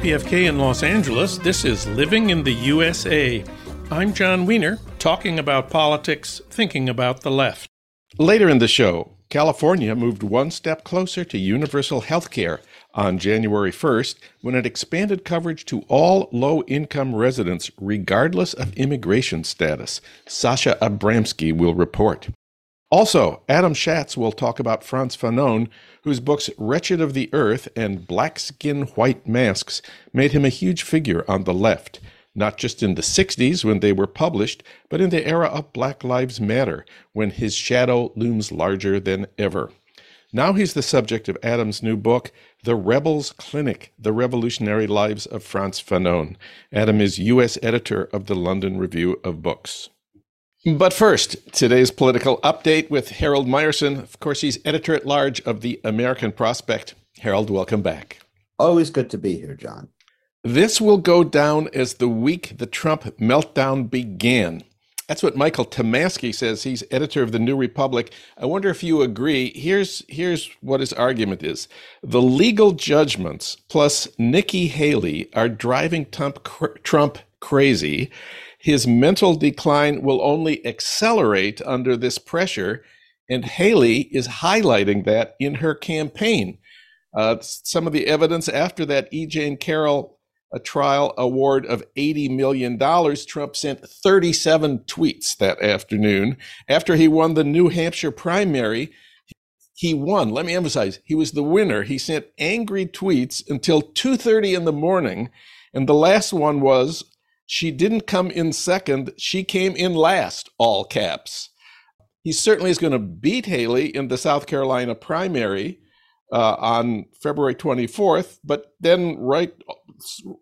KPFK in Los Angeles, this is Living in the USA. I'm Jon Wiener, talking about politics, thinking about the left. Later in the show, California moved one step closer to universal health care on January 1st when it expanded coverage to all low income residents, regardless of immigration status. Sasha Abramsky will report. Also, Adam Shatz will talk about Frantz Fanon, whose books Wretched of the Earth and Black Skin, White Masks made him a huge figure on the left, not just in the 60s when they were published, but in the era of Black Lives Matter, when his shadow looms larger than ever. Now he's the subject of Adam's new book, The Rebels Clinic The Revolutionary Lives of Frantz Fanon. Adam is U.S. editor of the London Review of Books. But first, today's political update with Harold Meyerson. Of course, he's editor at large of the American Prospect. Harold, welcome back. Always good to be here, Jon. This will go down as the week the Trump meltdown began. That's what Michael Tomasky says. He's editor of the New Republic. I wonder if you agree. Here's here's what his argument is: the legal judgments plus Nikki Haley are driving Trump, Trump crazy his mental decline will only accelerate under this pressure. And Haley is highlighting that in her campaign. Uh, some of the evidence after that E. Jean Carroll a trial award of $80 million, Trump sent 37 tweets that afternoon. After he won the New Hampshire primary, he won. Let me emphasize, he was the winner. He sent angry tweets until 2:30 in the morning, and the last one was she didn't come in second, she came in last, all caps. He certainly is going to beat Haley in the South Carolina primary uh, on February 24th, but then, right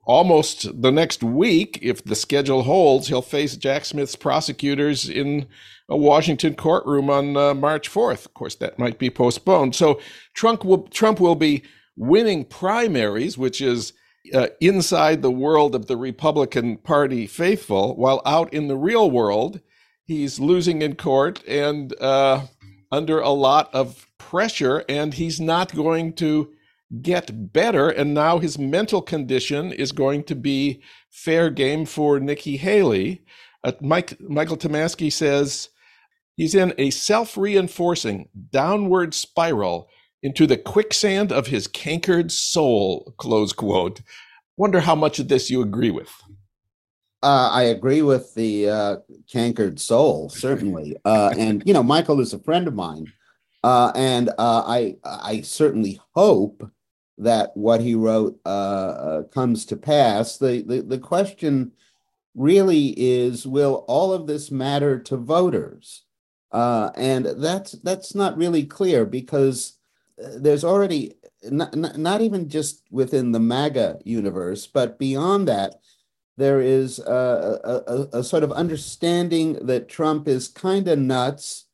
almost the next week, if the schedule holds, he'll face Jack Smith's prosecutors in a Washington courtroom on uh, March 4th. Of course, that might be postponed. So Trump will, Trump will be winning primaries, which is uh, inside the world of the Republican Party faithful, while out in the real world, he's losing in court and uh, under a lot of pressure, and he's not going to get better. And now his mental condition is going to be fair game for Nikki Haley. Uh, Mike, Michael Tomasky says he's in a self reinforcing downward spiral into the quicksand of his cankered soul, close quote. Wonder how much of this you agree with. Uh, I agree with the uh, cankered soul, certainly. Uh, and, you know, Michael is a friend of mine. Uh, and uh, I, I certainly hope that what he wrote uh, comes to pass. The, the, the question really is will all of this matter to voters? Uh, and that's, that's not really clear because there's already not, not even just within the MAGA universe, but beyond that, there is a, a, a sort of understanding that Trump is kind of nuts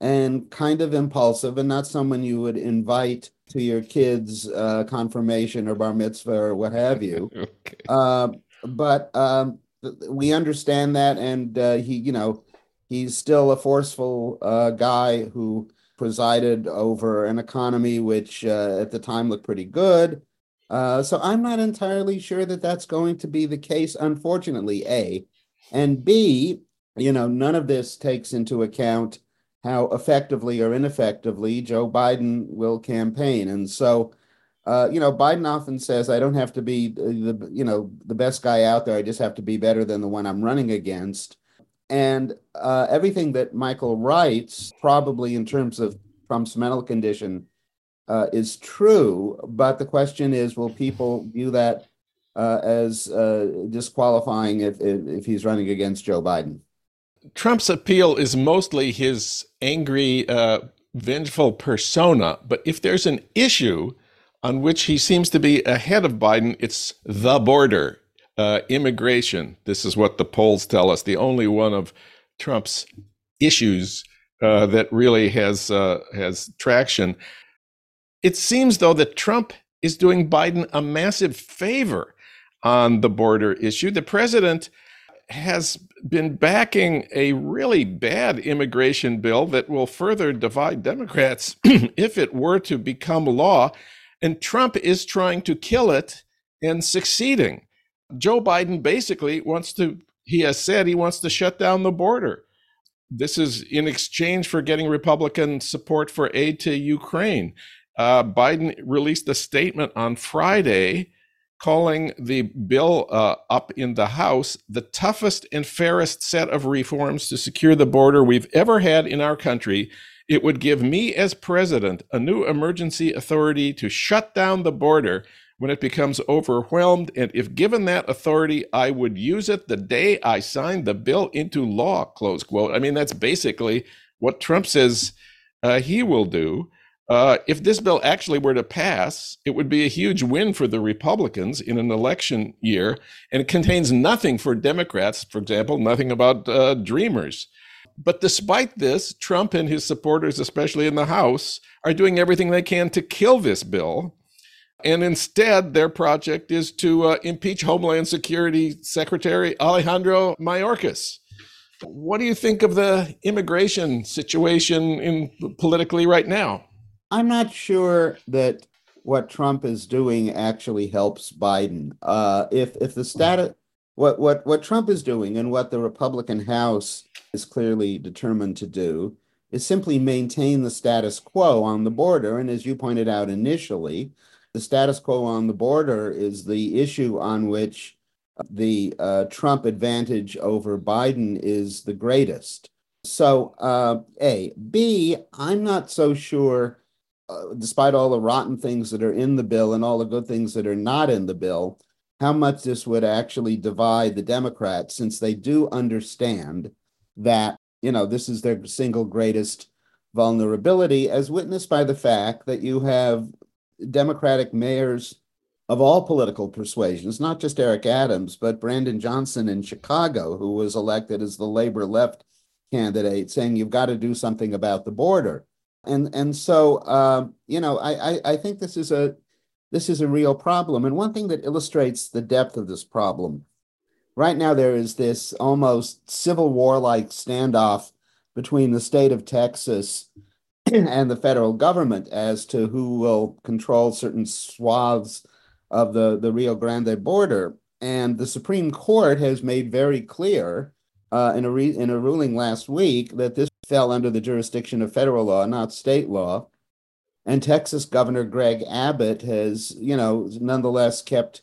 and kind of impulsive and not someone you would invite to your kid's uh, confirmation or bar mitzvah or what have you. okay. uh, but um, we understand that, and uh, he, you know, he's still a forceful uh, guy who presided over an economy which uh, at the time looked pretty good. Uh, so I'm not entirely sure that that's going to be the case, unfortunately, A. And B, you know, none of this takes into account how effectively or ineffectively Joe Biden will campaign. And so, uh, you know, Biden often says, I don't have to be the, you know, the best guy out there. I just have to be better than the one I'm running against. And uh, everything that Michael writes, probably in terms of Trump's mental condition, uh, is true. But the question is, will people view that uh, as uh, disqualifying if, if, he's running against Joe Biden? Trump's appeal is mostly his angry, uh, vengeful persona. But if there's an issue on which he seems to be ahead of Biden, it's the border uh, immigration. This is what the polls tell us. The only one of Trump's issues uh, that really has uh, has traction. It seems though that Trump is doing Biden a massive favor on the border issue. The president has been backing a really bad immigration bill that will further divide Democrats if it were to become law. And Trump is trying to kill it and succeeding. Joe Biden basically wants to, he has said he wants to shut down the border. This is in exchange for getting Republican support for aid to Ukraine. Uh, Biden released a statement on Friday calling the bill uh, up in the House the toughest and fairest set of reforms to secure the border we've ever had in our country. It would give me, as president, a new emergency authority to shut down the border when it becomes overwhelmed. And if given that authority, I would use it the day I signed the bill into law, close quote. I mean, that's basically what Trump says uh, he will do. Uh, if this bill actually were to pass, it would be a huge win for the Republicans in an election year, and it contains nothing for Democrats, for example, nothing about uh, Dreamers. But despite this, Trump and his supporters, especially in the House, are doing everything they can to kill this bill. And instead, their project is to uh, impeach Homeland Security Secretary Alejandro Mayorkas. What do you think of the immigration situation in politically right now? I'm not sure that what Trump is doing actually helps Biden. Uh, if if the status what what what Trump is doing and what the Republican House is clearly determined to do is simply maintain the status quo on the border. And as you pointed out initially, the status quo on the border is the issue on which the uh, Trump advantage over Biden is the greatest. So, uh, A. B, I'm not so sure uh, despite all the rotten things that are in the bill and all the good things that are not in the bill, how much this would actually divide the Democrats, since they do understand that, you know, this is their single greatest vulnerability, as witnessed by the fact that you have Democratic mayors of all political persuasions, not just Eric Adams, but Brandon Johnson in Chicago, who was elected as the labor left candidate, saying you've got to do something about the border and and so uh, you know I, I I think this is a this is a real problem. And one thing that illustrates the depth of this problem, right now there is this almost civil war like standoff between the state of Texas and the federal government as to who will control certain swaths of the, the Rio Grande border. And the Supreme Court has made very clear uh, in a re- in a ruling last week that this fell under the jurisdiction of federal law, not state law. And Texas Governor Greg Abbott has, you know, nonetheless kept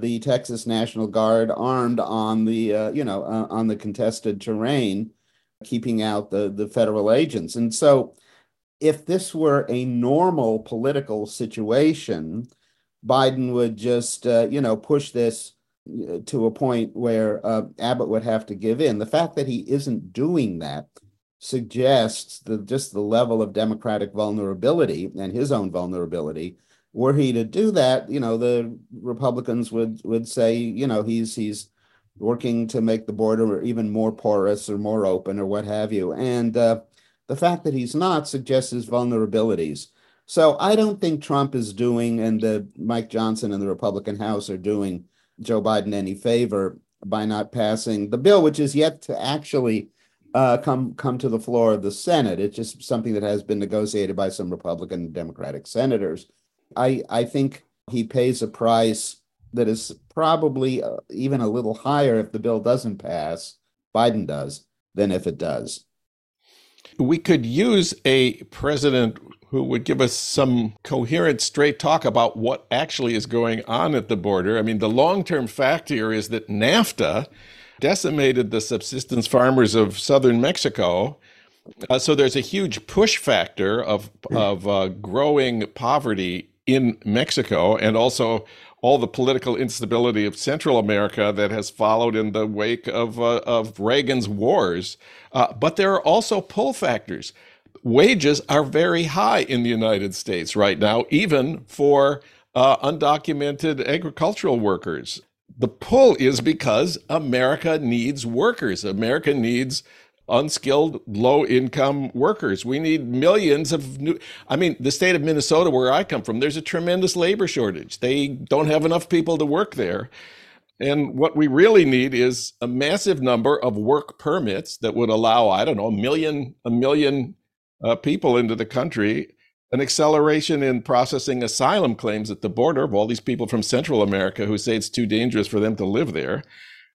the Texas National Guard armed on the, uh, you know, uh, on the contested terrain, keeping out the the federal agents. And so, if this were a normal political situation, Biden would just, uh, you know, push this uh, to a point where uh, Abbott would have to give in. The fact that he isn't doing that suggests that just the level of democratic vulnerability and his own vulnerability. Were he to do that, you know, the Republicans would would say, you know, he's he's working to make the border even more porous or more open or what have you. And uh, the fact that he's not suggests his vulnerabilities. So I don't think Trump is doing, and the Mike Johnson and the Republican House are doing Joe Biden any favor by not passing the bill, which is yet to actually uh, come come to the floor of the Senate. It's just something that has been negotiated by some Republican and Democratic senators. I I think he pays a price that is probably uh, even a little higher if the bill doesn't pass. Biden does than if it does. We could use a president who would give us some coherent, straight talk about what actually is going on at the border. I mean, the long term fact here is that NAFTA decimated the subsistence farmers of southern Mexico. Uh, so there's a huge push factor of of uh, growing poverty in Mexico, and also all the political instability of Central America that has followed in the wake of uh, of Reagan's wars. Uh, but there are also pull factors. Wages are very high in the United States right now, even for uh, undocumented agricultural workers the pull is because America needs workers. America needs unskilled, low income workers. We need millions of new. I mean, the state of Minnesota, where I come from, there's a tremendous labor shortage. They don't have enough people to work there. And what we really need is a massive number of work permits that would allow, I don't know, a million, a million uh, people into the country an acceleration in processing asylum claims at the border of all these people from Central America who say it's too dangerous for them to live there.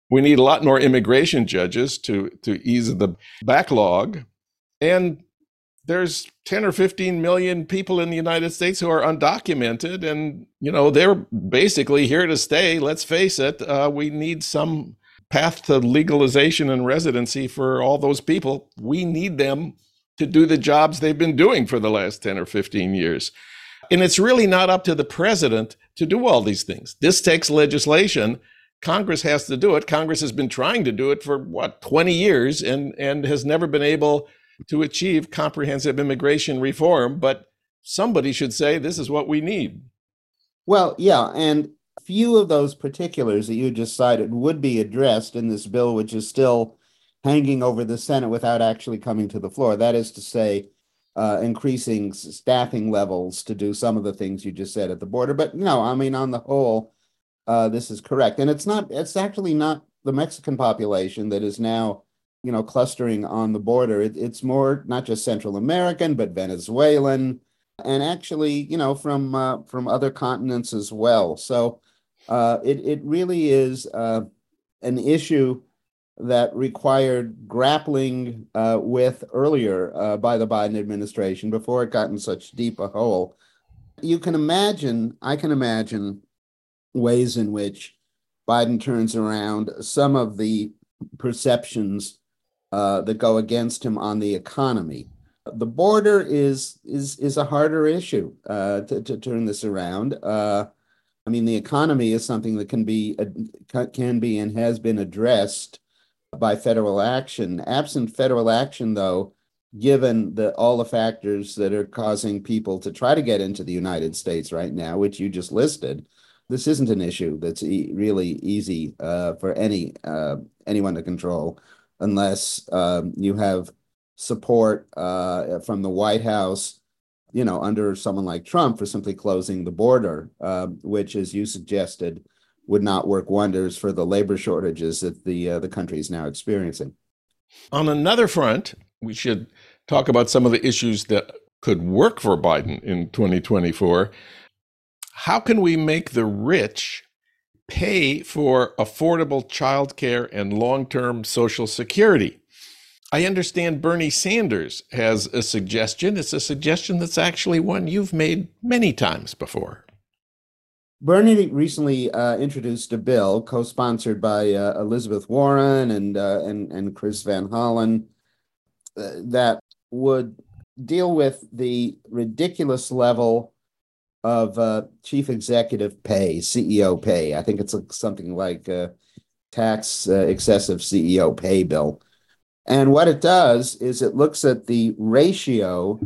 We need a lot more immigration judges to, to ease the backlog. And there's 10 or 15 million people in the United States who are undocumented, and you know they're basically here to stay. Let's face it, uh, we need some path to legalization and residency for all those people. We need them to do the jobs they've been doing for the last 10 or 15 years. And it's really not up to the president to do all these things. This takes legislation. Congress has to do it. Congress has been trying to do it for what 20 years and and has never been able to achieve comprehensive immigration reform, but somebody should say this is what we need. Well, yeah, and few of those particulars that you just cited would be addressed in this bill, which is still hanging over the Senate without actually coming to the floor. That is to say, uh, increasing staffing levels to do some of the things you just said at the border. But no, I mean, on the whole, uh, this is correct. And it's not, it's actually not the Mexican population that is now you know, clustering on the border. It, it's more not just Central American, but Venezuelan, and actually, you know, from uh, from other continents as well. So uh, it it really is uh, an issue that required grappling uh, with earlier uh, by the Biden administration before it got in such deep a hole. You can imagine, I can imagine ways in which Biden turns around some of the perceptions uh, that go against him on the economy. The border is is is a harder issue uh, to, to turn this around. Uh, I mean, the economy is something that can be can be and has been addressed by federal action. Absent federal action, though, given the all the factors that are causing people to try to get into the United States right now, which you just listed, this isn't an issue that's e- really easy uh, for any uh, anyone to control unless um, you have support uh, from the White House, you know, under someone like Trump for simply closing the border, uh, which, as you suggested, would not work wonders for the labor shortages that the uh, the country is now experiencing. On another front, we should talk about some of the issues that could work for Biden in 2024. How can we make the rich pay for affordable childcare and long term Social Security. I understand Bernie Sanders has a suggestion. It's a suggestion that's actually one you've made many times before. Bernie recently uh, introduced a bill co-sponsored by uh, Elizabeth Warren and uh, and and Chris Van Hollen uh, that would deal with the ridiculous level of uh, chief executive pay, CEO pay. I think it's something like a tax uh, excessive CEO pay bill. And what it does is it looks at the ratio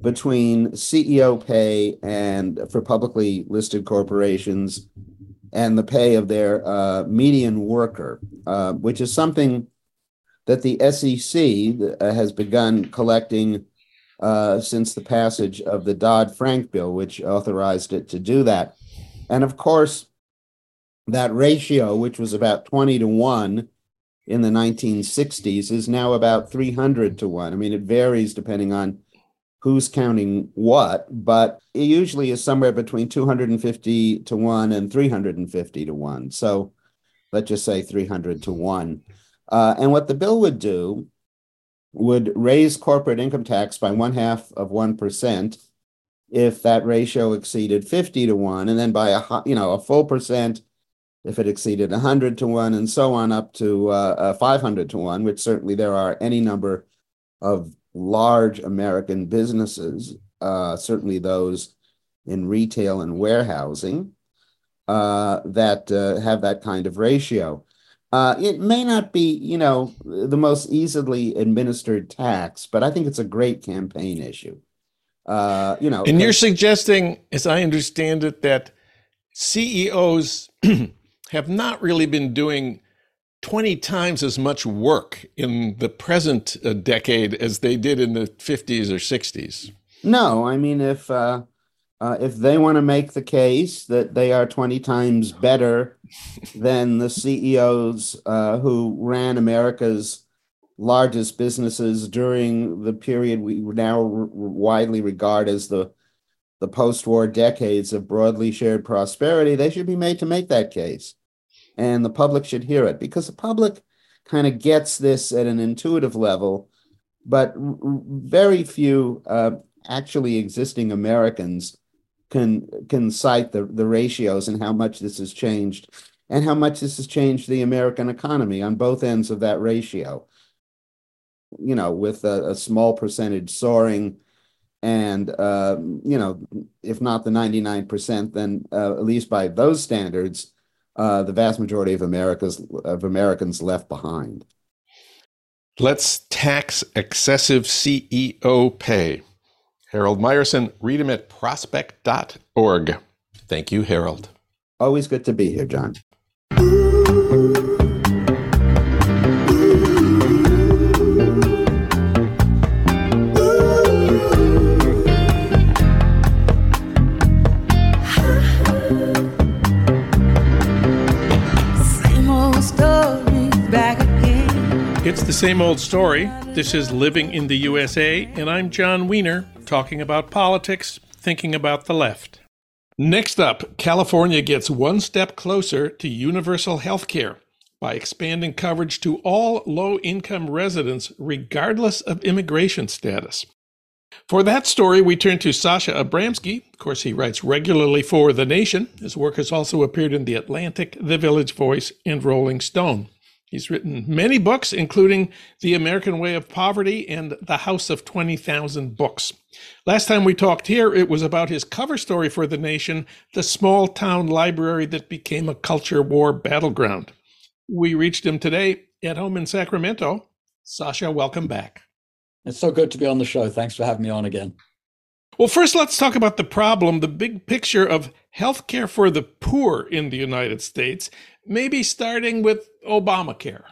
between CEO pay and for publicly listed corporations and the pay of their uh, median worker, uh, which is something that the SEC uh, has begun collecting uh, since the passage of the Dodd Frank bill, which authorized it to do that. And of course, that ratio, which was about 20 to 1 in the 1960s, is now about 300 to 1. I mean, it varies depending on who's counting what, but it usually is somewhere between 250 to 1 and 350 to 1. So let's just say 300 to 1. Uh, and what the bill would do would raise corporate income tax by one half of 1% if that ratio exceeded 50 to 1 and then by a you know a full percent if it exceeded 100 to 1 and so on up to uh, uh, 500 to 1 which certainly there are any number of large american businesses uh, certainly those in retail and warehousing uh, that uh, have that kind of ratio uh, it may not be, you know, the most easily administered tax, but I think it's a great campaign issue. Uh, you know, and you're suggesting, as I understand it, that CEOs have not really been doing 20 times as much work in the present uh, decade as they did in the 50s or 60s. No, I mean, if uh, uh, if they want to make the case that they are 20 times better than the CEOs uh, who ran America's largest businesses during the period we now r- widely regard as the the post-war decades of broadly shared prosperity, they should be made to make that case. And the public should hear it because the public kind of gets this at an intuitive level, but very few uh, actually existing Americans can can cite the, the ratios and how much this has changed and how much this has changed the American economy on both ends of that ratio. You know, with a, a small percentage soaring and uh, you know, if not the 99%, then uh, at least by those standards, uh, the vast majority of America's of Americans left behind. Let's tax excessive CEO pay. Harold Meyerson, read him at prospect.org. Thank you, Harold. Always good to be here, Jon. It's the same old story. This is Living in the USA, and I'm Jon Wiener, talking about politics, thinking about the left. Next up, California gets one step closer to universal health care by expanding coverage to all low income residents, regardless of immigration status. For that story, we turn to Sasha Abramsky. Of course, he writes regularly for The Nation. His work has also appeared in The Atlantic, The Village Voice, and Rolling Stone. He's written many books, including The American Way of Poverty and The House of 20,000 Books. Last time we talked here, it was about his cover story for The Nation, the small town library that became a culture war battleground. We reached him today at home in Sacramento. Sasha, welcome back. It's so good to be on the show. Thanks for having me on again. Well, first, let's talk about the problem, the big picture of healthcare for the poor in the United States maybe starting with Obamacare.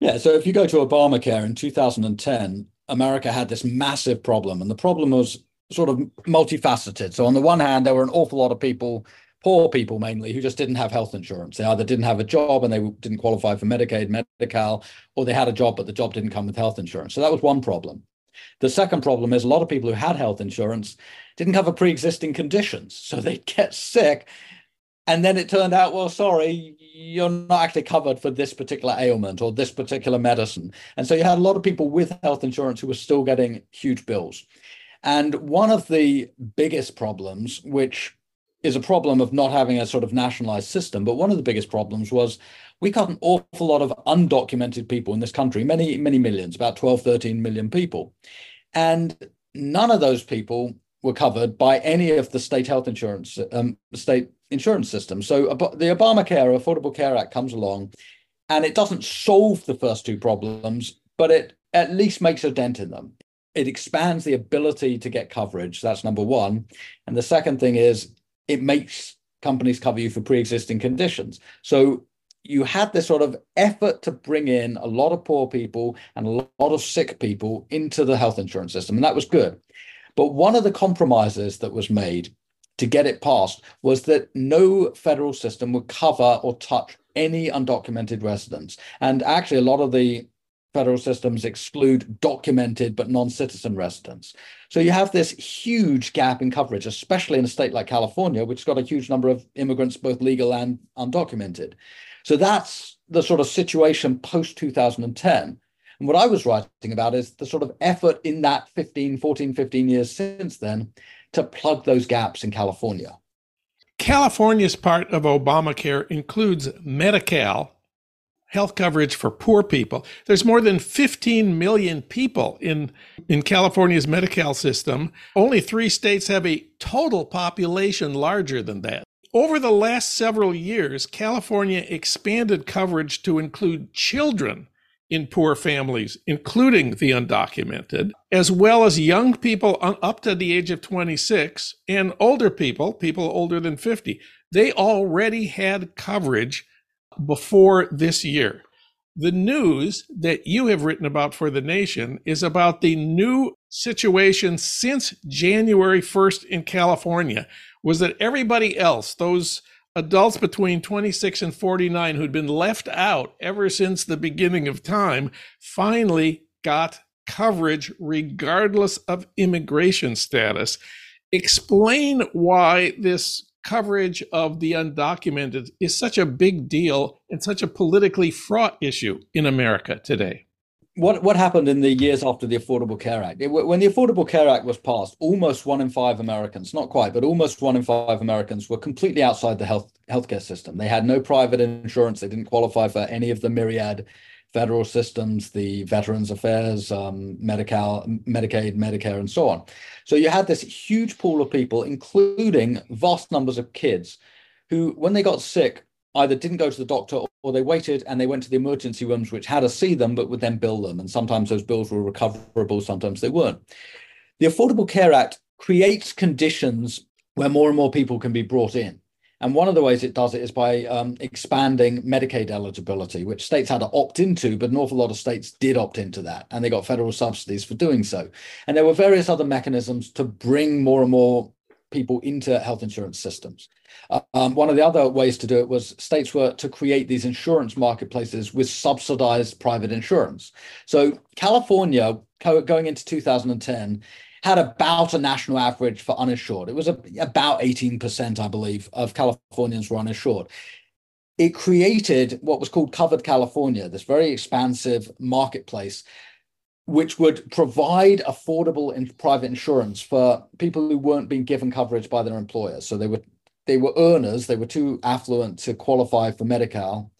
Yeah, so if you go to Obamacare in 2010, America had this massive problem, and the problem was sort of multifaceted. So, on the one hand, there were an awful lot of people, poor people mainly, who just didn't have health insurance. They either didn't have a job and they didn't qualify for Medicaid, Medi-Cal, or they had a job, but the job didn't come with health insurance. So, that was one problem. The second problem is a lot of people who had health insurance didn't cover pre existing conditions. So, they'd get sick and then it turned out, well, sorry, you're not actually covered for this particular ailment or this particular medicine. And so you had a lot of people with health insurance who were still getting huge bills. And one of the biggest problems, which is a problem of not having a sort of nationalized system, but one of the biggest problems was we got an awful lot of undocumented people in this country, many, many millions, about 12, 13 million people. And none of those people were covered by any of the state health insurance, um, state insurance system. So the Obamacare Affordable Care Act comes along, and it doesn't solve the first two problems, but it at least makes a dent in them. It expands the ability to get coverage. That's number one. And the second thing is it makes companies cover you for pre-existing conditions. So you had this sort of effort to bring in a lot of poor people and a lot of sick people into the health insurance system, and that was good. But one of the compromises that was made to get it passed was that no federal system would cover or touch any undocumented residents. And actually, a lot of the federal systems exclude documented but non citizen residents. So you have this huge gap in coverage, especially in a state like California, which has got a huge number of immigrants, both legal and undocumented. So that's the sort of situation post 2010. And what I was writing about is the sort of effort in that 15, 14, 15 years since then to plug those gaps in California. California's part of Obamacare includes Medi-Cal, health coverage for poor people. There's more than 15 million people in, in California's Medi-Cal system. Only three states have a total population larger than that. Over the last several years, California expanded coverage to include children in poor families, including the undocumented, as well as young people up to the age of 26 and older people, people older than 50. They already had coverage before this year. The news that you have written about for the nation is about the new situation since January 1st in California was that everybody else, those adults between 26 and 49 who'd been left out ever since the beginning of time finally got coverage regardless of immigration status. Explain why this coverage of the undocumented is such a big deal and such a politically fraught issue in America today. What what happened in the years after the Affordable Care Act? It, when the Affordable Care Act was passed, almost one in five Americans, not quite, but almost one in five Americans were completely outside the health healthcare system. They had no private insurance. They didn't qualify for any of the myriad federal systems, the Veterans Affairs, um, Medi-Cal, Medicaid, Medicare, and so on. So you had this huge pool of people, including vast numbers of kids, who, when they got sick, either didn't go to the doctor or they waited and they went to the emergency rooms, which had to see them, but would then bill them. And sometimes those bills were recoverable, sometimes they weren't. The Affordable Care Act creates conditions where more and more people can be brought in. And one of the ways it does it is by um, expanding Medicaid eligibility, which states had to opt into, but an awful lot of states did opt into that, and they got federal subsidies for doing so. And there were various other mechanisms to bring more and more people into health insurance systems. Um, one of the other ways to do it was states were to create these insurance marketplaces with subsidized private insurance. So California, going into 2010, had about a national average for uninsured. It was a, about 18%, I believe, of Californians were uninsured. It created what was called Covered California, this very expansive marketplace, which would provide affordable and private insurance for people who weren't being given coverage by their employers. So they were they were earners, they were too affluent to qualify for Medi-Cal,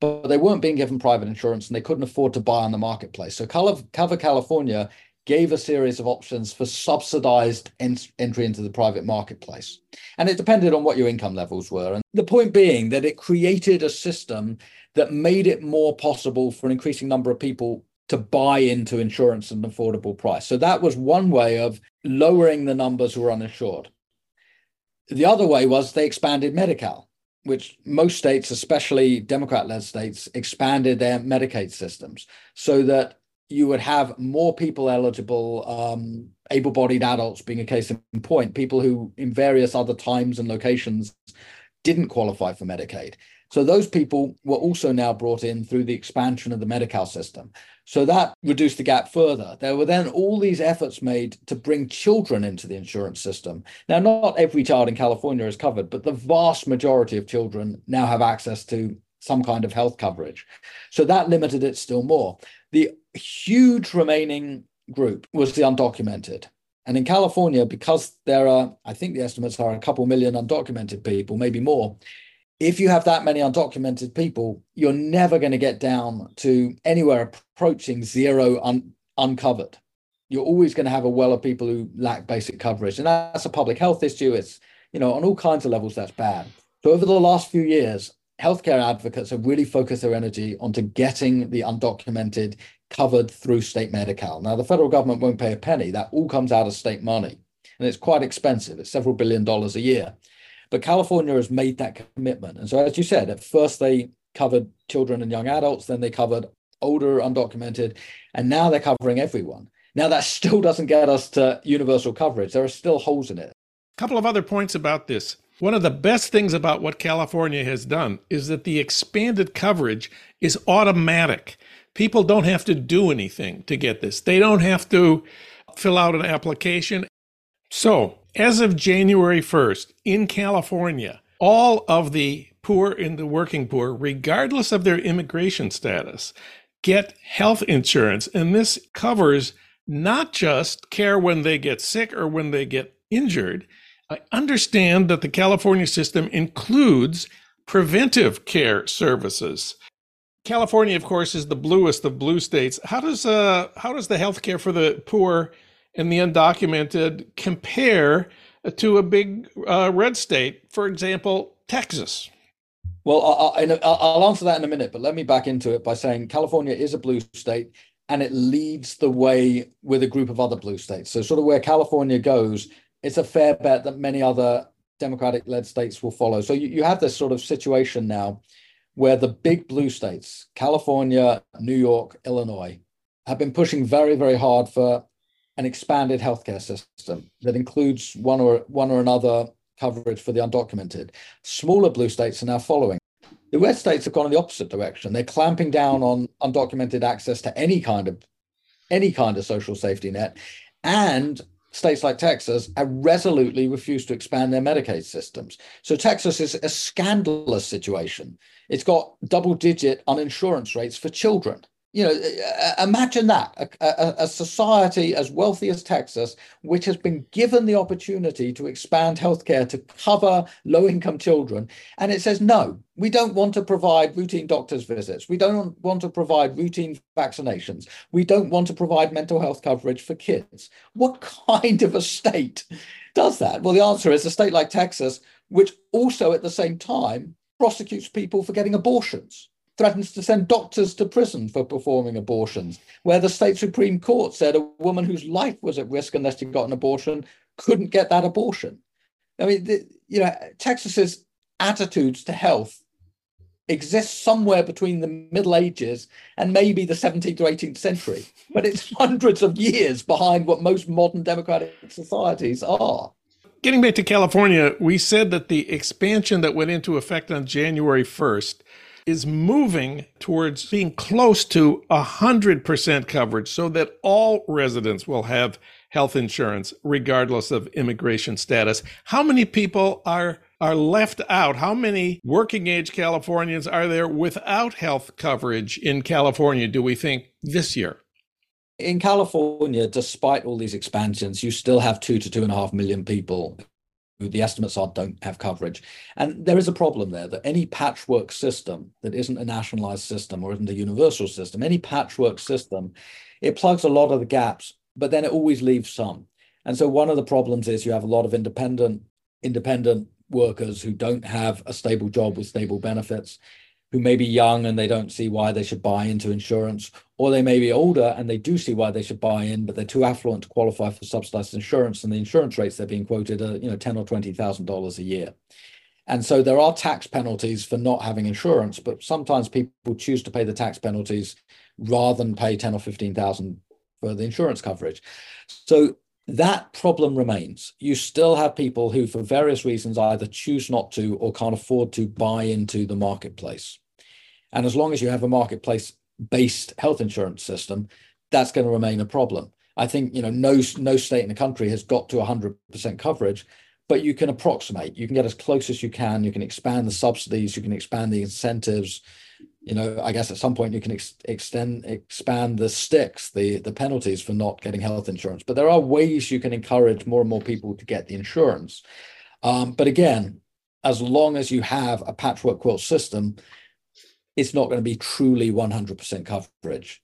but they weren't being given private insurance and they couldn't afford to buy on the marketplace. So Cover California gave a series of options for subsidized ent- entry into the private marketplace. And it depended on what your income levels were. And the point being that it created a system that made it more possible for an increasing number of people to buy into insurance at an affordable price. So that was one way of lowering the numbers who were uninsured. The other way was they expanded Medi-Cal, which most states, especially Democrat led states, expanded their Medicaid systems so that you would have more people eligible, um, able bodied adults being a case in point, people who in various other times and locations didn't qualify for Medicaid. So those people were also now brought in through the expansion of the Medi-Cal system. So that reduced the gap further. There were then all these efforts made to bring children into the insurance system. Now, not every child in California is covered, but the vast majority of children now have access to some kind of health coverage. So that limited it still more. The huge remaining group was the undocumented. And in California, because there are, I think the estimates are a couple million undocumented people, maybe more. If you have that many undocumented people, you're never going to get down to anywhere approaching zero un- uncovered. You're always going to have a well of people who lack basic coverage. And that's a public health issue. It's, you know, on all kinds of levels, that's bad. So over the last few years, healthcare advocates have really focused their energy onto getting the undocumented covered through state Medi-Cal. Now, the federal government won't pay a penny. That all comes out of state money. And it's quite expensive. It's several billion dollars a year. But California has made that commitment. And so, as you said, at first they covered children and young adults, then they covered older, undocumented, and now they're covering everyone. Now, that still doesn't get us to universal coverage. There are still holes in it. A couple of other points about this. One of the best things about what California has done is that the expanded coverage is automatic. People don't have to do anything to get this, they don't have to fill out an application. So, as of January 1st, in California, all of the poor and the working poor, regardless of their immigration status, get health insurance. And this covers not just care when they get sick or when they get injured, I understand that the California system includes preventive care services. California, of course, is the bluest of blue states. How does uh, how does the health care for the poor and the undocumented compare to a big uh, red state, for example, Texas? Well, I'll, I'll answer that in a minute, but let me back into it by saying California is a blue state and it leads the way with a group of other blue states. So, sort of where California goes, it's a fair bet that many other Democratic led states will follow. So you, you have this sort of situation now where the big blue states, California, New York, Illinois, have been pushing very, very hard for an expanded healthcare system that includes one or one or another coverage for the undocumented. Smaller blue states are now following. The red states have gone in the opposite direction. They're clamping down on undocumented access to any kind of any kind of social safety net and states like Texas have resolutely refused to expand their Medicaid systems. So Texas is a scandalous situation. It's got double digit uninsurance rates for children you know, imagine that a, a, society as wealthy as Texas, which has been given the opportunity to expand healthcare to cover low income children. And it says, no, we don't want to provide routine doctor's visits. We don't want to provide routine vaccinations. We don't want to provide mental health coverage for kids. What kind of a state does that? Well, the answer is a state like Texas, which also at the same time prosecutes people for getting abortions threatens to send doctors to prison for performing abortions, where the state Supreme Court said a woman whose life was at risk unless she got an abortion couldn't get that abortion. I mean, the, you know, Texas's attitudes to health exist somewhere between the Middle Ages and maybe the 17th or 18th century, but it's hundreds of years behind what most modern democratic societies are. Getting back to California, we said that the expansion that went into effect on January 1st is moving towards being close to 100% coverage so that all residents will have health insurance regardless of immigration status. How many people are are left out? How many working age Californians are there without health coverage in California do we think this year? In California, despite all these expansions, you still have two to two and a half million people the estimates are don't have coverage. And there is a problem there that any patchwork system that isn't a nationalized system or isn't a universal system, any patchwork system, it plugs a lot of the gaps, but then it always leaves some. And so one of the problems is you have a lot of independent independent workers who don't have a stable job with stable benefits who may be young and they don't see why they should buy into insurance, or they may be older and they do see why they should buy in, but they're too affluent to qualify for subsidized insurance, and the insurance rates they're being quoted are, you know, ten or twenty thousand dollars a year. And so there are tax penalties for not having insurance, but sometimes people choose to pay the tax penalties rather than pay ten or fifteen thousand for the insurance coverage. So that problem remains. You still have people who, for various reasons, either choose not to or can't afford to buy into the marketplace. And as long as you have a marketplace based health insurance system, that's going to remain a problem. I think you know no no state in the country has got to 100% coverage, but you can approximate. You can get as close as you can. You can expand the subsidies. You can expand the incentives you know, I guess at some point you can ex- extend, expand the sticks, the the penalties for not getting health insurance. But there are ways you can encourage more and more people to get the insurance. Um, but again, as long as you have a patchwork quilt system, it's not going to be truly 100% coverage.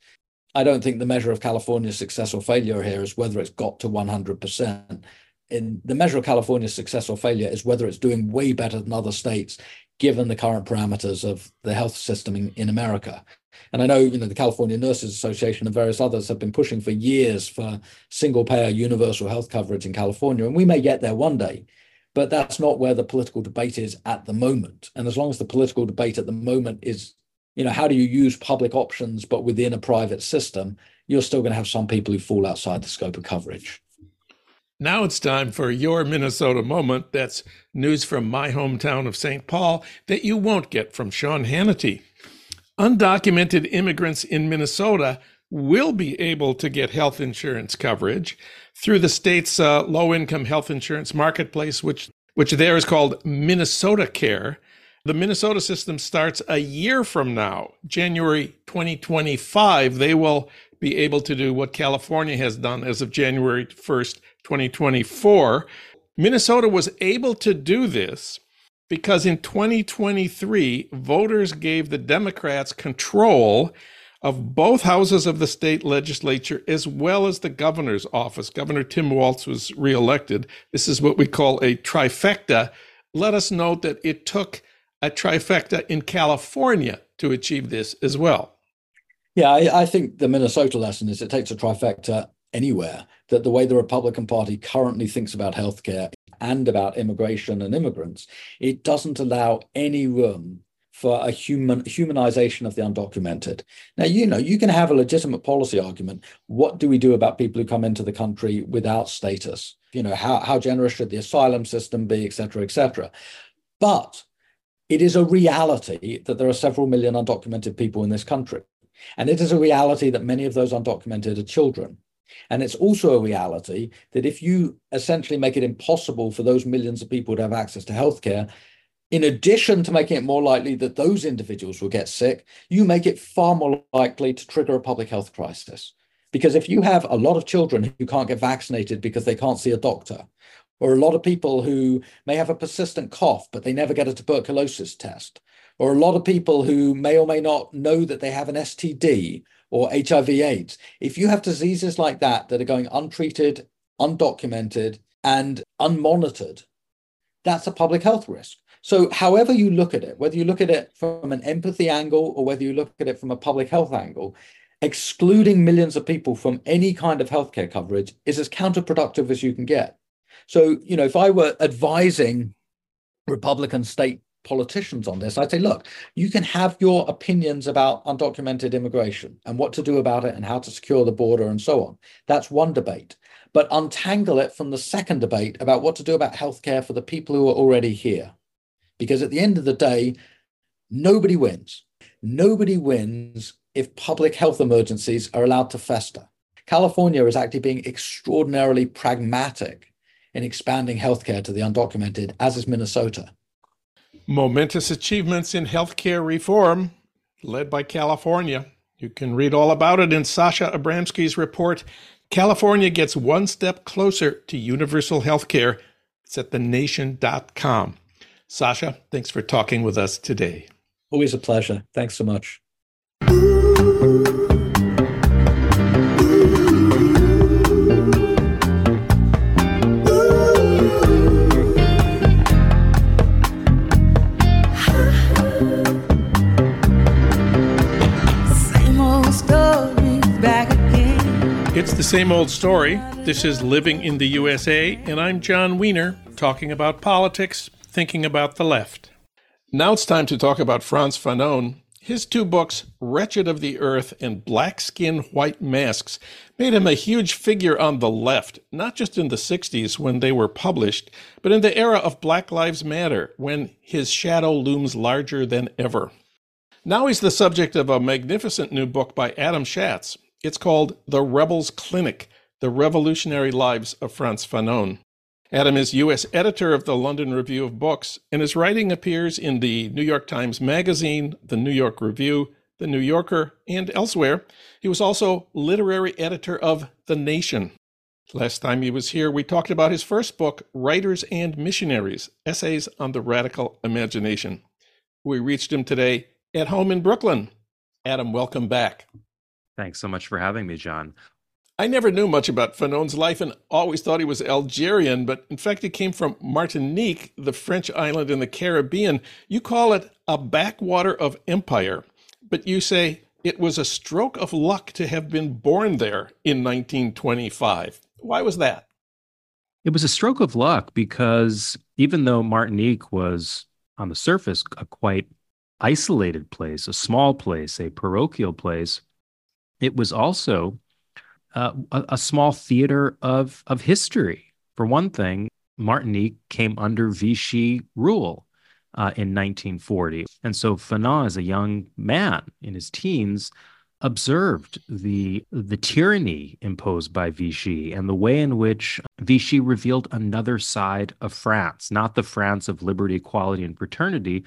I don't think the measure of California's success or failure here is whether it's got to 100%. In the measure of California's success or failure is whether it's doing way better than other states given the current parameters of the health system in, in America. And I know, you know, the California Nurses Association and various others have been pushing for years for single payer universal health coverage in California. And we may get there one day, but that's not where the political debate is at the moment. And as long as the political debate at the moment is, you know, how do you use public options but within a private system, you're still going to have some people who fall outside the scope of coverage. Now it's time for your Minnesota moment. That's news from my hometown of St. Paul that you won't get from Sean Hannity. Undocumented immigrants in Minnesota will be able to get health insurance coverage through the state's uh, low income health insurance marketplace, which, which there is called Minnesota Care. The Minnesota system starts a year from now, January 2025. They will be able to do what California has done as of January 1st, 2024. Minnesota was able to do this because in 2023, voters gave the Democrats control of both houses of the state legislature as well as the governor's office. Governor Tim Walz was reelected. This is what we call a trifecta. Let us note that it took a trifecta in California to achieve this as well. Yeah, I, I think the Minnesota lesson is it takes a trifecta anywhere that the way the Republican Party currently thinks about healthcare and about immigration and immigrants, it doesn't allow any room for a human humanization of the undocumented. Now, you know, you can have a legitimate policy argument. What do we do about people who come into the country without status? You know, how, how generous should the asylum system be, et cetera, et cetera. But it is a reality that there are several million undocumented people in this country. And it is a reality that many of those undocumented are children. And it's also a reality that if you essentially make it impossible for those millions of people to have access to healthcare, in addition to making it more likely that those individuals will get sick, you make it far more likely to trigger a public health crisis. Because if you have a lot of children who can't get vaccinated because they can't see a doctor, or a lot of people who may have a persistent cough, but they never get a tuberculosis test, or a lot of people who may or may not know that they have an STD or HIV AIDS. If you have diseases like that that are going untreated, undocumented, and unmonitored, that's a public health risk. So, however you look at it, whether you look at it from an empathy angle or whether you look at it from a public health angle, excluding millions of people from any kind of healthcare coverage is as counterproductive as you can get. So, you know, if I were advising Republican state politicians on this, I'd say, look, you can have your opinions about undocumented immigration and what to do about it and how to secure the border and so on. That's one debate. But untangle it from the second debate about what to do about healthcare for the people who are already here. Because at the end of the day, nobody wins. Nobody wins if public health emergencies are allowed to fester. California is actually being extraordinarily pragmatic in expanding healthcare to the undocumented, as is Minnesota. Momentous achievements in healthcare reform, led by California. You can read all about it in Sasha Abramsky's report. California gets one step closer to universal healthcare. It's at thenation.com. Sasha, thanks for talking with us today. Always a pleasure. Thanks so much. Same old story. This is Living in the USA, and I'm Jon Wiener, talking about politics, thinking about the left. Now it's time to talk about Frantz Fanon. His two books, Wretched of the Earth and Black Skin, White Masks, made him a huge figure on the left, not just in the 60s when they were published, but in the era of Black Lives Matter, when his shadow looms larger than ever. Now he's the subject of a magnificent new book by Adam Shatz. It's called The Rebels Clinic The Revolutionary Lives of Frantz Fanon. Adam is U.S. editor of the London Review of Books, and his writing appears in the New York Times Magazine, the New York Review, the New Yorker, and elsewhere. He was also literary editor of The Nation. Last time he was here, we talked about his first book, Writers and Missionaries Essays on the Radical Imagination. We reached him today at home in Brooklyn. Adam, welcome back. Thanks so much for having me, Jon. I never knew much about Fanon's life and always thought he was Algerian, but in fact, he came from Martinique, the French island in the Caribbean. You call it a backwater of empire, but you say it was a stroke of luck to have been born there in 1925. Why was that? It was a stroke of luck because even though Martinique was on the surface a quite isolated place, a small place, a parochial place, it was also uh, a, a, small theater of of history. For one thing, Martinique came under Vichy rule uh, in 1940, and so Fanon, as a young man in his teens, observed the the tyranny imposed by Vichy and the way in which Vichy revealed another side of France, not the France of liberty, equality, and fraternity,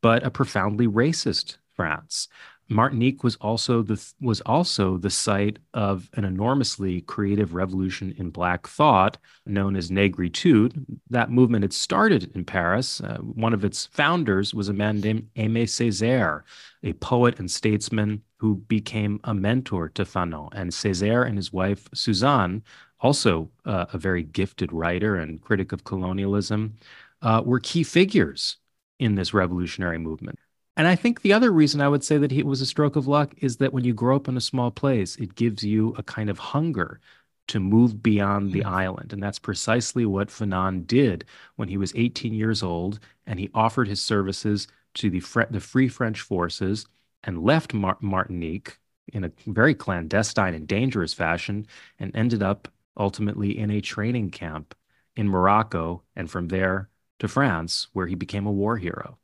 but a profoundly racist France. Martinique was also the was also the site of an enormously creative revolution in Black thought known as Negritude. That movement had started in Paris. Uh, one of its founders was a man named Aimé Césaire, a poet and statesman who became a mentor to Fanon. And Césaire and his wife Suzanne, also uh, a very gifted writer and critic of colonialism, uh, were key figures in this revolutionary movement. And I think the other reason I would say that he was a stroke of luck is that when you grow up in a small place, it gives you a kind of hunger to move beyond the mm. island. And that's precisely what Fanon did when he was 18 years old and he offered his services to the, the Free French forces and left Mar- Martinique in a very clandestine and dangerous fashion and ended up ultimately in a training camp in Morocco and from there to France, where he became a war hero.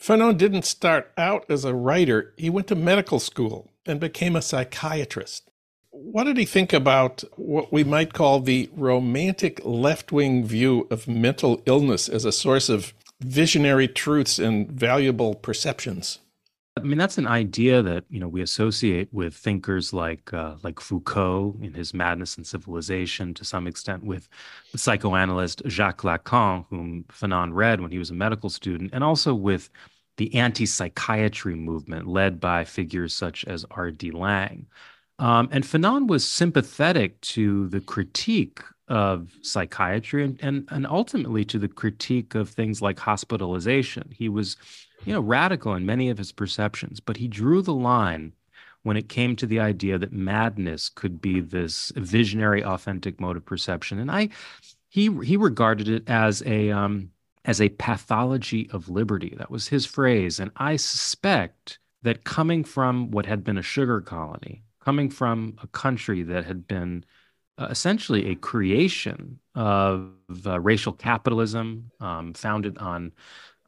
Fanon didn't start out as a writer. He went to medical school and became a psychiatrist. what did he think about what we might call the romantic left wing view of mental illness as a source of visionary truths and valuable perceptions? I mean, that's an idea that you know we associate with thinkers like uh, like Foucault in his Madness and Civilization, to some extent with the psychoanalyst Jacques Lacan, whom Fanon read when he was a medical student, and also with the anti-psychiatry movement led by figures such as R.D. Laing. Um, and Fanon was sympathetic to the critique of psychiatry and, and, and ultimately to the critique of things like hospitalization. He was, you know, radical in many of his perceptions, but he drew the line when it came to the idea that madness could be this visionary, authentic mode of perception. And I, he he regarded it as a um, as a pathology of liberty. That was his phrase, and I suspect that coming from what had been a sugar colony, coming from a country that had been uh, essentially a creation of uh, racial capitalism um, founded on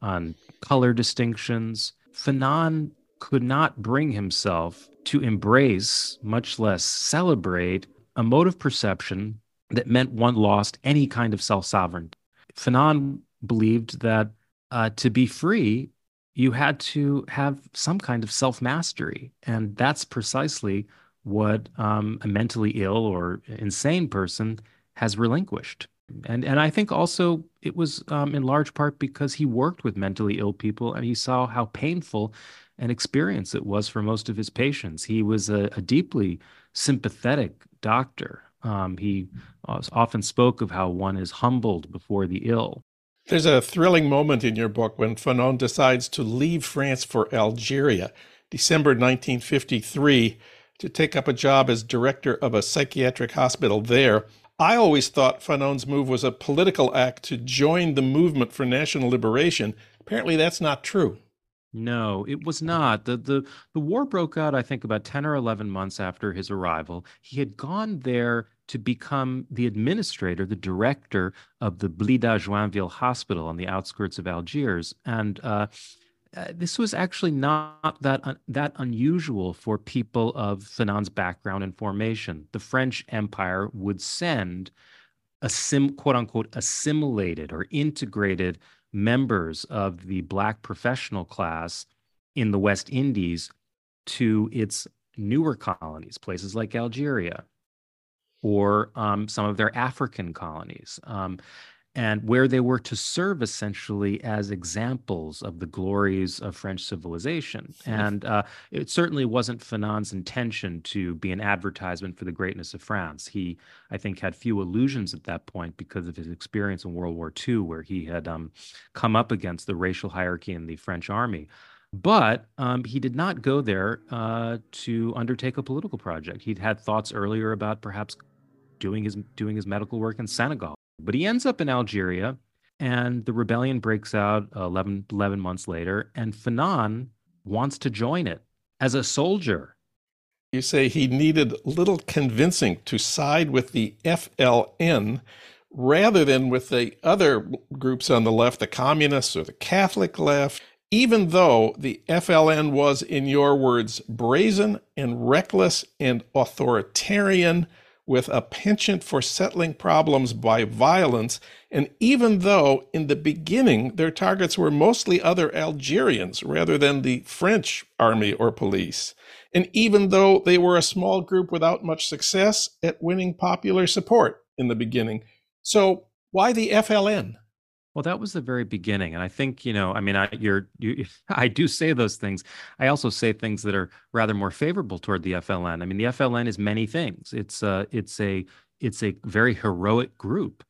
on color distinctions. Fanon could not bring himself to embrace, much less celebrate, a mode of perception that meant one lost any kind of self sovereignty. Fanon believed that uh, to be free, you had to have some kind of self mastery. And that's precisely what um, a mentally ill or insane person has relinquished. And and I think also it was um, in large part because he worked with mentally ill people and he saw how painful an experience it was for most of his patients. He was a, a deeply sympathetic doctor. Um, he often spoke of how one is humbled before the ill. There's a thrilling moment in your book when Fanon decides to leave France for Algeria, December 1953 to take up a job as director of a psychiatric hospital there. I always thought Fanon's move was a political act to join the movement for national liberation. Apparently, that's not true. No, it was not. The, the the war broke out, I think, about 10 or 11 months after his arrival. He had gone there to become the administrator, the director of the Blida Joinville Hospital on the outskirts of Algiers. And uh, uh, this was actually not that un- that unusual for people of Fanon's background and formation. The French Empire would send a sim, quote unquote assimilated or integrated members of the black professional class in the West Indies to its newer colonies, places like Algeria, or um, some of their African colonies. Um, and where they were to serve essentially as examples of the glories of French civilization. And uh, it certainly wasn't Fanon's intention to be an advertisement for the greatness of France. He, I think, had few illusions at that point because of his experience in World War II, where he had um, come up against the racial hierarchy in the French army. But um, he did not go there uh, to undertake a political project. He'd had thoughts earlier about perhaps doing his doing his medical work in Senegal but he ends up in Algeria, and the rebellion breaks out 11, 11 months later, and Fanon wants to join it as a soldier. You say he needed little convincing to side with the FLN rather than with the other groups on the left, the communists or the Catholic left, even though the FLN was, in your words, brazen and reckless and authoritarian with a penchant for settling problems by violence. And even though in the beginning their targets were mostly other Algerians rather than the French army or police, and even though they were a small group without much success at winning popular support in the beginning. So, why the FLN? Well, that was the very beginning, and I think you know. I mean, I you're you. I do say those things. I also say things that are rather more favorable toward the FLN. I mean, the FLN is many things. It's a it's a it's a very heroic group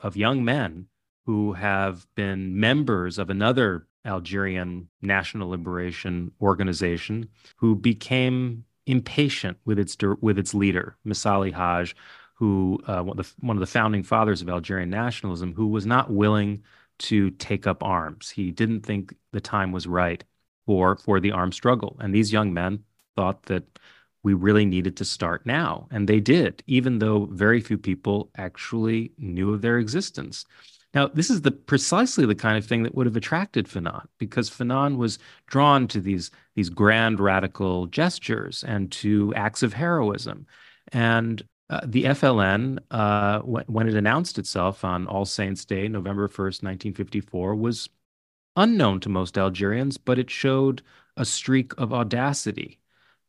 of young men who have been members of another Algerian national liberation organization who became impatient with its with its leader, Messali Hadj, who uh, one, of the, founding fathers of Algerian nationalism, who was not willing to take up arms. He didn't think the time was right for for the armed struggle, and these young men thought that we really needed to start now, and they did, even though very few people actually knew of their existence. Now, this is the precisely the kind of thing that would have attracted Fanon, because Fanon was drawn to these these grand radical gestures and to acts of heroism And uh, the FLN, uh, when it announced itself on All Saints' Day, November 1st, 1954, was unknown to most Algerians, but it showed a streak of audacity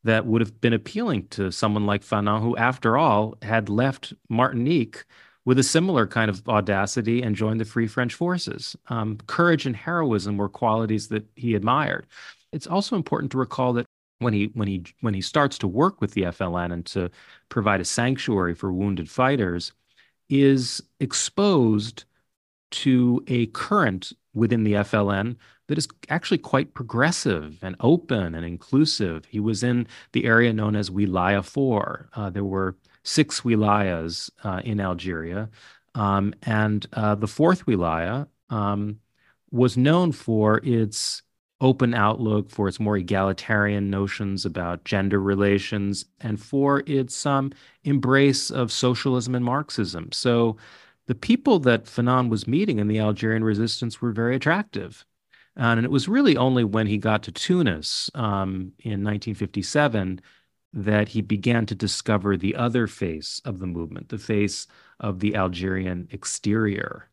that would have been appealing to someone like Fanon, who, after all, had left Martinique with a similar kind of audacity and joined the Free French Forces. Um, courage and heroism were qualities that he admired. It's also important to recall that when he when he when he starts to work with the FLN and to provide a sanctuary for wounded fighters, is exposed to a current within the FLN that is actually quite progressive and open and inclusive. He was in the area known as Wilaya 4. Uh, there were six wilayas uh, in Algeria. Um, and uh, the fourth wilaya um, was known for its open outlook, for its more egalitarian notions about gender relations, and for its um, embrace of socialism and Marxism. So the people that Fanon was meeting in the Algerian resistance were very attractive. And it was really only when he got to Tunis um, in 1957 that he began to discover the other face of the movement, the face of the Algerian exterior.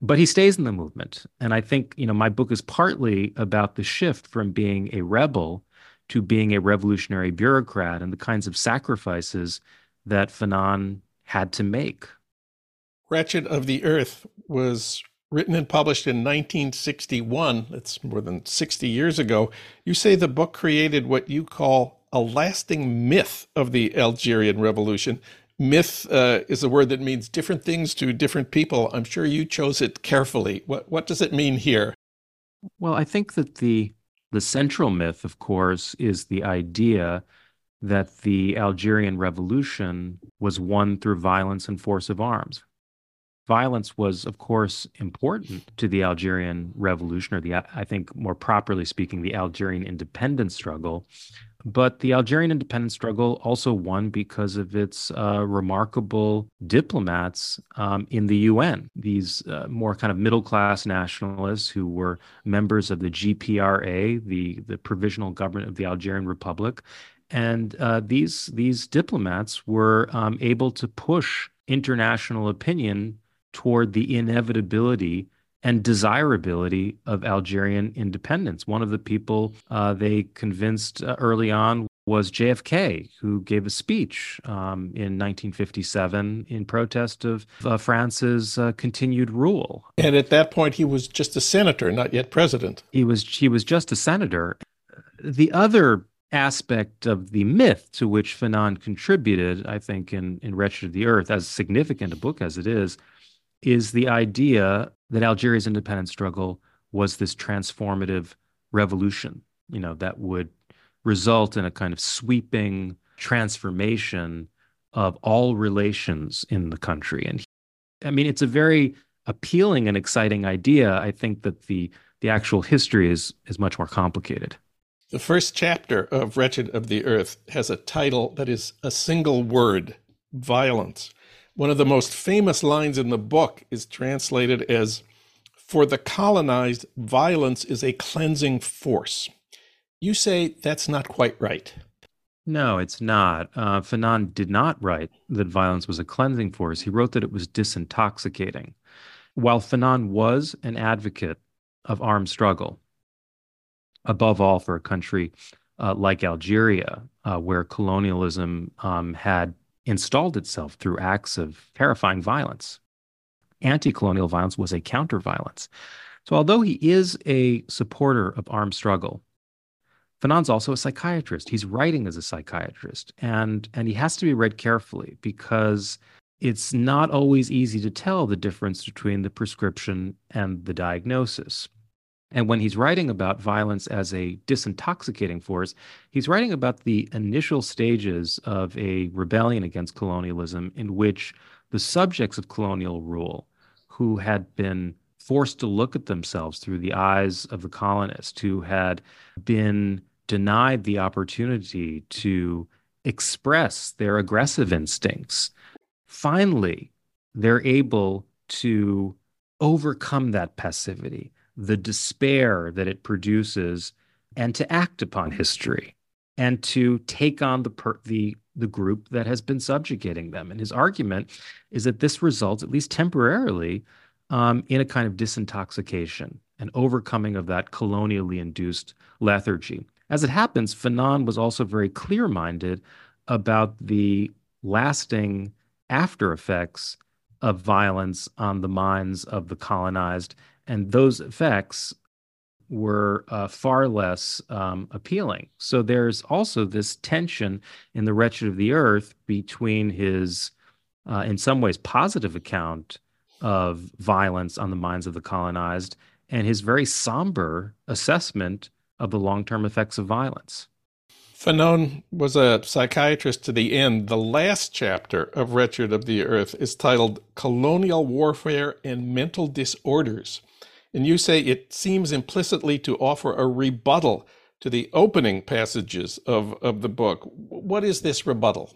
But he stays in the movement. And I think, you know, my book is partly about the shift from being a rebel to being a revolutionary bureaucrat and the kinds of sacrifices that Fanon had to make. Wretched of the Earth was written and published in 1961. That's more than 60 years ago. You say the book created what you call a lasting myth of the Algerian Revolution. Myth uh, is a word that means different things to different people. I'm sure you chose it carefully. What what does it mean here? Well, I think that the the central myth, of course, is the idea that the Algerian Revolution was won through violence and force of arms violence was, of course, important to the Algerian Revolution, or the, I think, more properly speaking, the Algerian independence struggle. But the Algerian independence struggle also won because of its uh, remarkable diplomats um, in the UN, these uh, more kind of middle class nationalists who were members of the GPRA, the, the provisional government of the Algerian Republic. And uh, these, these diplomats were um, able to push international opinion toward the inevitability and desirability of Algerian independence. One of the people uh, they convinced uh, early on was JFK, who gave a speech um, in 1957 in protest of uh, France's uh, continued rule. And at that point, he was just a senator, not yet president. He was he was just a senator. The other aspect of the myth to which Fanon contributed, I think, in in Wretched of the Earth, as significant a book as it is, is the idea that Algeria's independence struggle was this transformative revolution, you know, that would result in a kind of sweeping transformation of all relations in the country. And I mean, it's a very appealing and exciting idea. I think that the the actual history is is much more complicated. The first chapter of Wretched of the Earth has a title that is a single word violence. One of the most famous lines in the book is translated as For the colonized, violence is a cleansing force. You say that's not quite right. No, it's not. Uh, Fanon did not write that violence was a cleansing force. He wrote that it was disintoxicating. While Fanon was an advocate of armed struggle, above all for a country uh, like Algeria, uh, where colonialism um, had installed itself through acts of terrifying violence. Anti colonial violence was a counter violence. So, although he is a supporter of armed struggle, Fanon's also a psychiatrist. He's writing as a psychiatrist, and, and he has to be read carefully because it's not always easy to tell the difference between the prescription and the diagnosis. And when he's writing about violence as a disintoxicating force, he's writing about the initial stages of a rebellion against colonialism in which the subjects of colonial rule, who had been forced to look at themselves through the eyes of the colonists, who had been denied the opportunity to express their aggressive instincts, finally, they're able to overcome that passivity the despair that it produces and to act upon history and to take on the per- the the group that has been subjugating them. And his argument is that this results, at least temporarily, um, in a kind of disintoxication and overcoming of that colonially induced lethargy. As it happens, Fanon was also very clear minded about the lasting after effects of violence on the minds of the colonized. And those effects were uh, far less um, appealing. So there's also this tension in The Wretched of the Earth between his, uh, in some ways, positive account of violence on the minds of the colonized and his very somber assessment of the long term effects of violence. Fanon was a psychiatrist to the end. The last chapter of Wretched of the Earth is titled Colonial Warfare and Mental Disorders. And you say it seems implicitly to offer a rebuttal to the opening passages of, of the book. What is this rebuttal?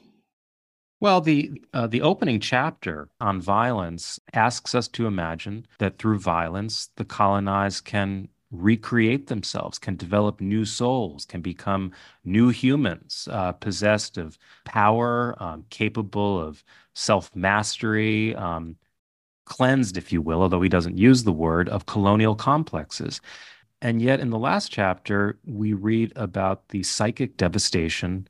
Well, the uh, the opening chapter on violence asks us to imagine that through violence, the colonized can recreate themselves, can develop new souls, can become new humans, uh, possessed of power, um, capable of self mastery, um, cleansed, if you will, although he doesn't use the word, of colonial complexes. And yet, in the last chapter, we read about the psychic devastation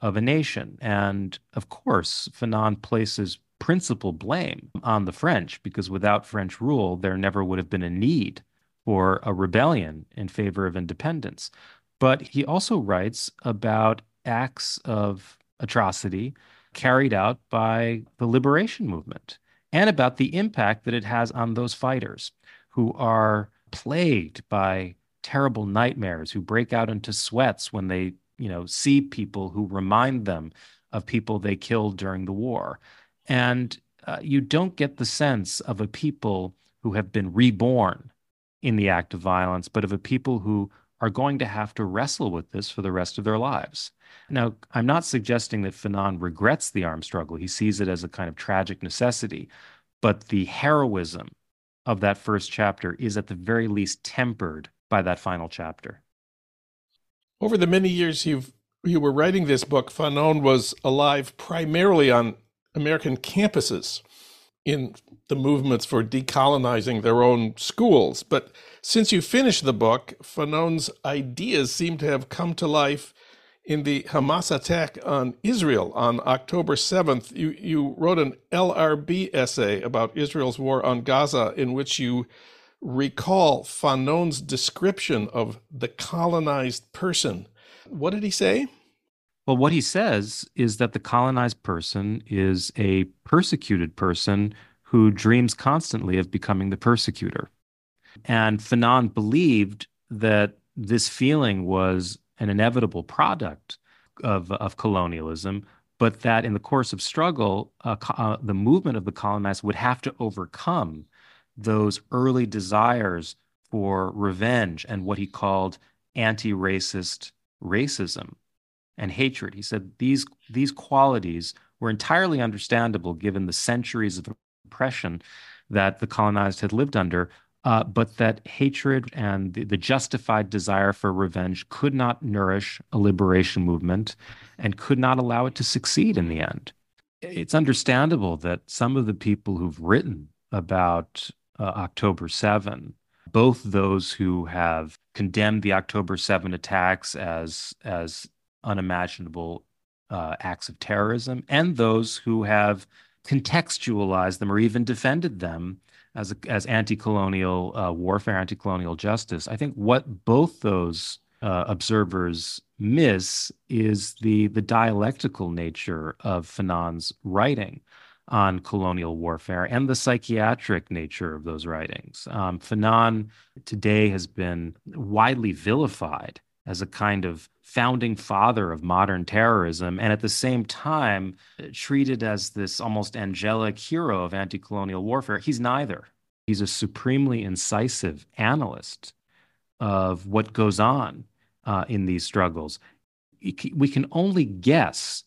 of a nation. And of course, Fanon places principal blame on the French because without French rule, there never would have been a need for a rebellion in favor of independence. But he also writes about acts of atrocity carried out by the liberation movement and about the impact that it has on those fighters who are plagued by terrible nightmares, who break out into sweats when they, you know, see people who remind them of people they killed during the war. And uh, you don't get the sense of a people who have been reborn in the act of violence, but of a people who are going to have to wrestle with this for the rest of their lives. Now, I'm not suggesting that Fanon regrets the armed struggle. He sees it as a kind of tragic necessity, but the heroism of that first chapter is at the very least tempered by that final chapter. Over the many years you've you were writing this book, Fanon was alive primarily on American campuses in the movements for decolonizing their own schools. But since you finished the book, Fanon's ideas seem to have come to life in the Hamas attack on Israel on October 7th. You, you wrote an LRB essay about Israel's war on Gaza in which you recall Fanon's description of the colonized person. What did he say? Well, what he says is that the colonized person is a persecuted person who dreams constantly of becoming the persecutor. And Fanon believed that this feeling was an inevitable product of, of colonialism, but that in the course of struggle, uh, uh, the movement of the colonized would have to overcome those early desires for revenge and what he called anti racist racism and hatred. He said these these qualities were entirely understandable given the centuries of oppression that the colonized had lived under, uh, but that hatred and the, the, justified desire for revenge could not nourish a liberation movement and could not allow it to succeed in the end. It's understandable that some of the people who've written about uh, October 7, both those who have condemned the October 7 attacks as, as unimaginable uh, acts of terrorism and those who have contextualized them or even defended them as a, as anti-colonial uh, warfare, anti-colonial justice. I think what both those uh, observers miss is the the dialectical nature of Fanon's writing on colonial warfare and the psychiatric nature of those writings. Um, Fanon today has been widely vilified as a kind of founding father of modern terrorism, and at the same time treated as this almost angelic hero of anti colonial warfare. He's neither. He's a supremely incisive analyst of what goes on uh, in these struggles. We can only guess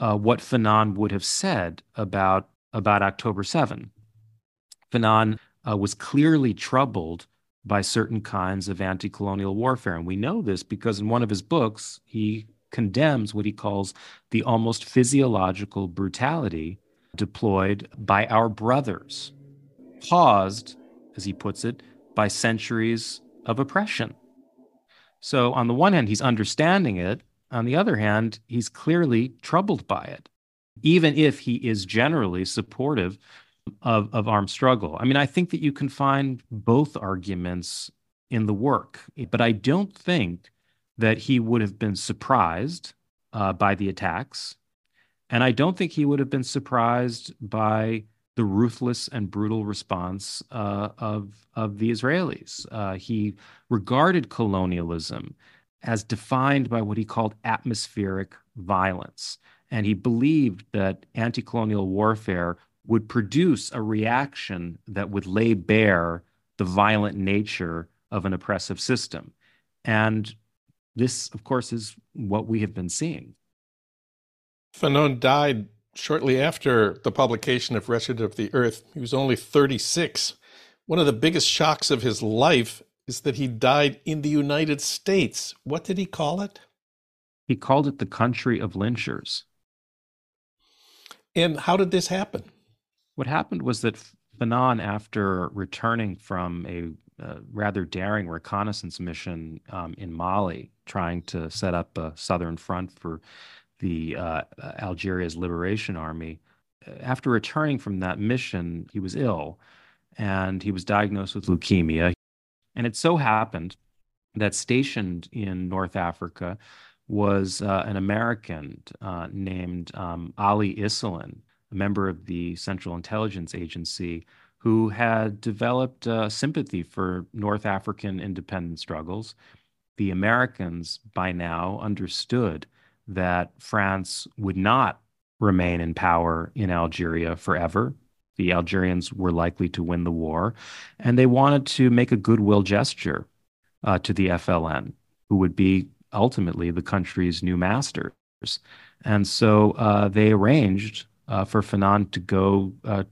uh, what Fanon would have said about, about October 7. Fanon uh, was clearly troubled by certain kinds of anti colonial warfare. And we know this because in one of his books, he condemns what he calls the almost physiological brutality deployed by our brothers, caused, as he puts it, by centuries of oppression. So, on the one hand, he's understanding it. On the other hand, he's clearly troubled by it, even if he is generally supportive of, of armed struggle. I mean, I think that you can find both arguments in the work, but I don't think that he would have been surprised uh, by the attacks. And I don't think he would have been surprised by the ruthless and brutal response uh, of, of the Israelis. Uh, he regarded colonialism as defined by what he called atmospheric violence. And he believed that anti colonial warfare would produce a reaction that would lay bare the violent nature of an oppressive system. And this, of course, is what we have been seeing. Fanon died shortly after the publication of Wretched of the Earth. He was only 36. One of the biggest shocks of his life is that he died in the United States. What did he call it? He called it the country of lynchers. And how did this happen? What happened was that Fanon, after returning from a uh, rather daring reconnaissance mission um, in Mali, trying to set up a southern front for the uh, Algeria's Liberation Army, uh, after returning from that mission, he was ill and he was diagnosed with leukemia. And it so happened that stationed in North Africa was uh, an American uh, named um, Ollie Iselin, a member of the Central Intelligence Agency, who had developed uh, sympathy for North African independence struggles. The Americans by now understood that France would not remain in power in Algeria forever. The Algerians were likely to win the war, and they wanted to make a goodwill gesture uh, to the FLN, who would be ultimately the country's new masters. And so uh, they arranged uh, for Fanon to go uh,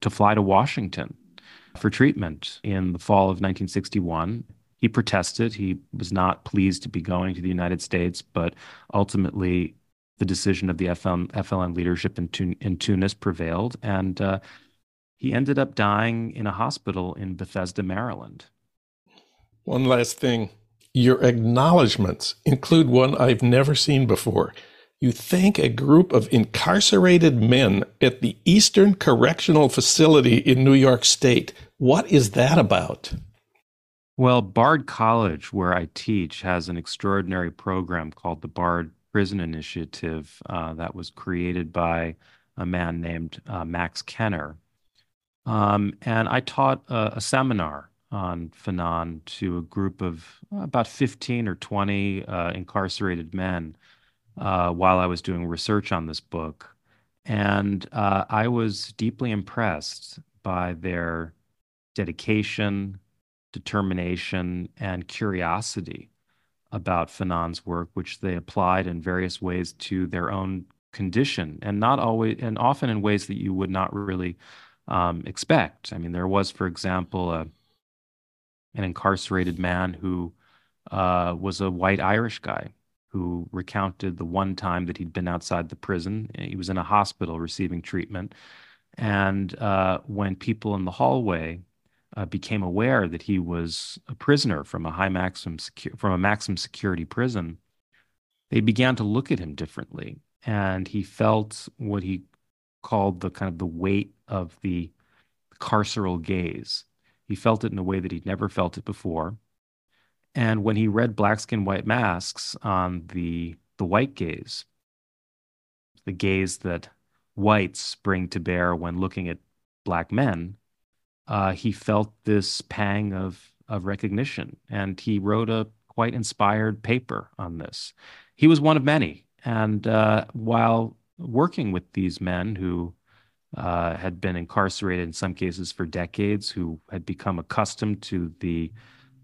to fly to Washington for treatment in the fall of 1961. He protested. He was not pleased to be going to the United States, but ultimately the decision of the FLN, FLN leadership in, Tun- in, Tunis prevailed, and uh, he ended up dying in a hospital in Bethesda, Maryland. One last thing. Your acknowledgments include one I've never seen before you thank a group of incarcerated men at the Eastern Correctional Facility in New York State. What is that about? Well, Bard College, where I teach, has an extraordinary program called the Bard Prison Initiative uh, that was created by a man named uh, Max Kenner. Um, and I taught a, a, seminar on Fanon to a group of uh, about 15 or 20 uh, incarcerated men uh, while I was doing research on this book. And uh, I was deeply impressed by their dedication, determination, and curiosity about Fanon's work, which they applied in various ways to their own condition, and not always, and often in ways that you would not really um, expect. I mean, there was, for example, a, an incarcerated man who uh, was a white Irish guy who recounted the one time that he'd been outside the prison. He was in a hospital receiving treatment. And uh, when people in the hallway uh, became aware that he was a prisoner from a high maximum secu- from a maximum security prison, they began to look at him differently, and he felt what he called the kind of the weight of the carceral gaze. He felt it in a way that he'd never felt it before. And when he read Black Skin, White Masks on the, the white gaze, the gaze that whites bring to bear when looking at black men, uh, he felt this pang of, of recognition. And he wrote a quite inspired paper on this. He was one of many. And uh, while working with these men who uh, had been incarcerated in some cases for decades, who had become accustomed to the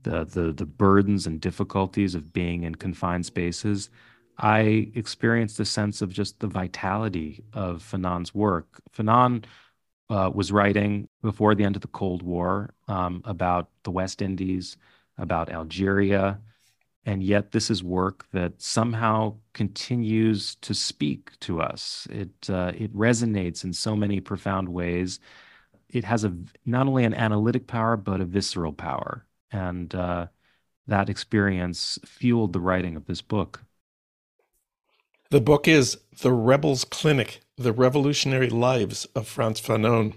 the, the, the burdens and difficulties of being in confined spaces, I experienced a sense of just the vitality of Fanon's work. Fanon uh, was writing before the end of the Cold War um, about the West Indies, about Algeria, and yet this is work that somehow continues to speak to us. It uh, it resonates in so many profound ways. It has a not only an analytic power but a visceral power, and uh, that experience fueled the writing of this book. The book is The Rebels Clinic: The Revolutionary Lives of Frantz Fanon.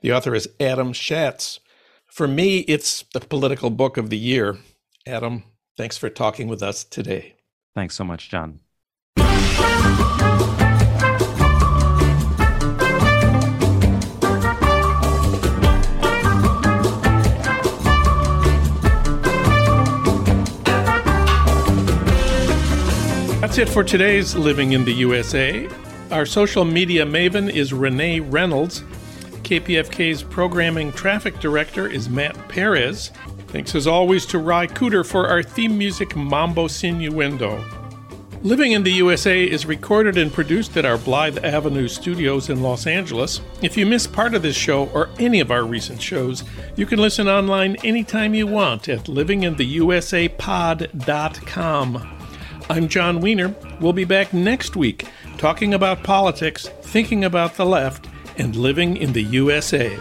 The author is Adam Shatz. For me, it's the political book of the year. Adam, Thanks for talking with us today. Thanks so much, Jon. That's it for today's Living in the USA. Our social media maven is Renee Reynolds. KPFK's programming traffic director is Matt Perez. Thanks as always to Ry Cooder for our theme music Mambo Sinuendo. Living in the USA is recorded and produced at our Blythe Avenue studios in Los Angeles. If you miss part of this show or any of our recent shows, you can listen online anytime you want at livingintheusapod.com. I'm Jon Wiener. We'll be back next week talking about politics, thinking about the left, and living in the USA.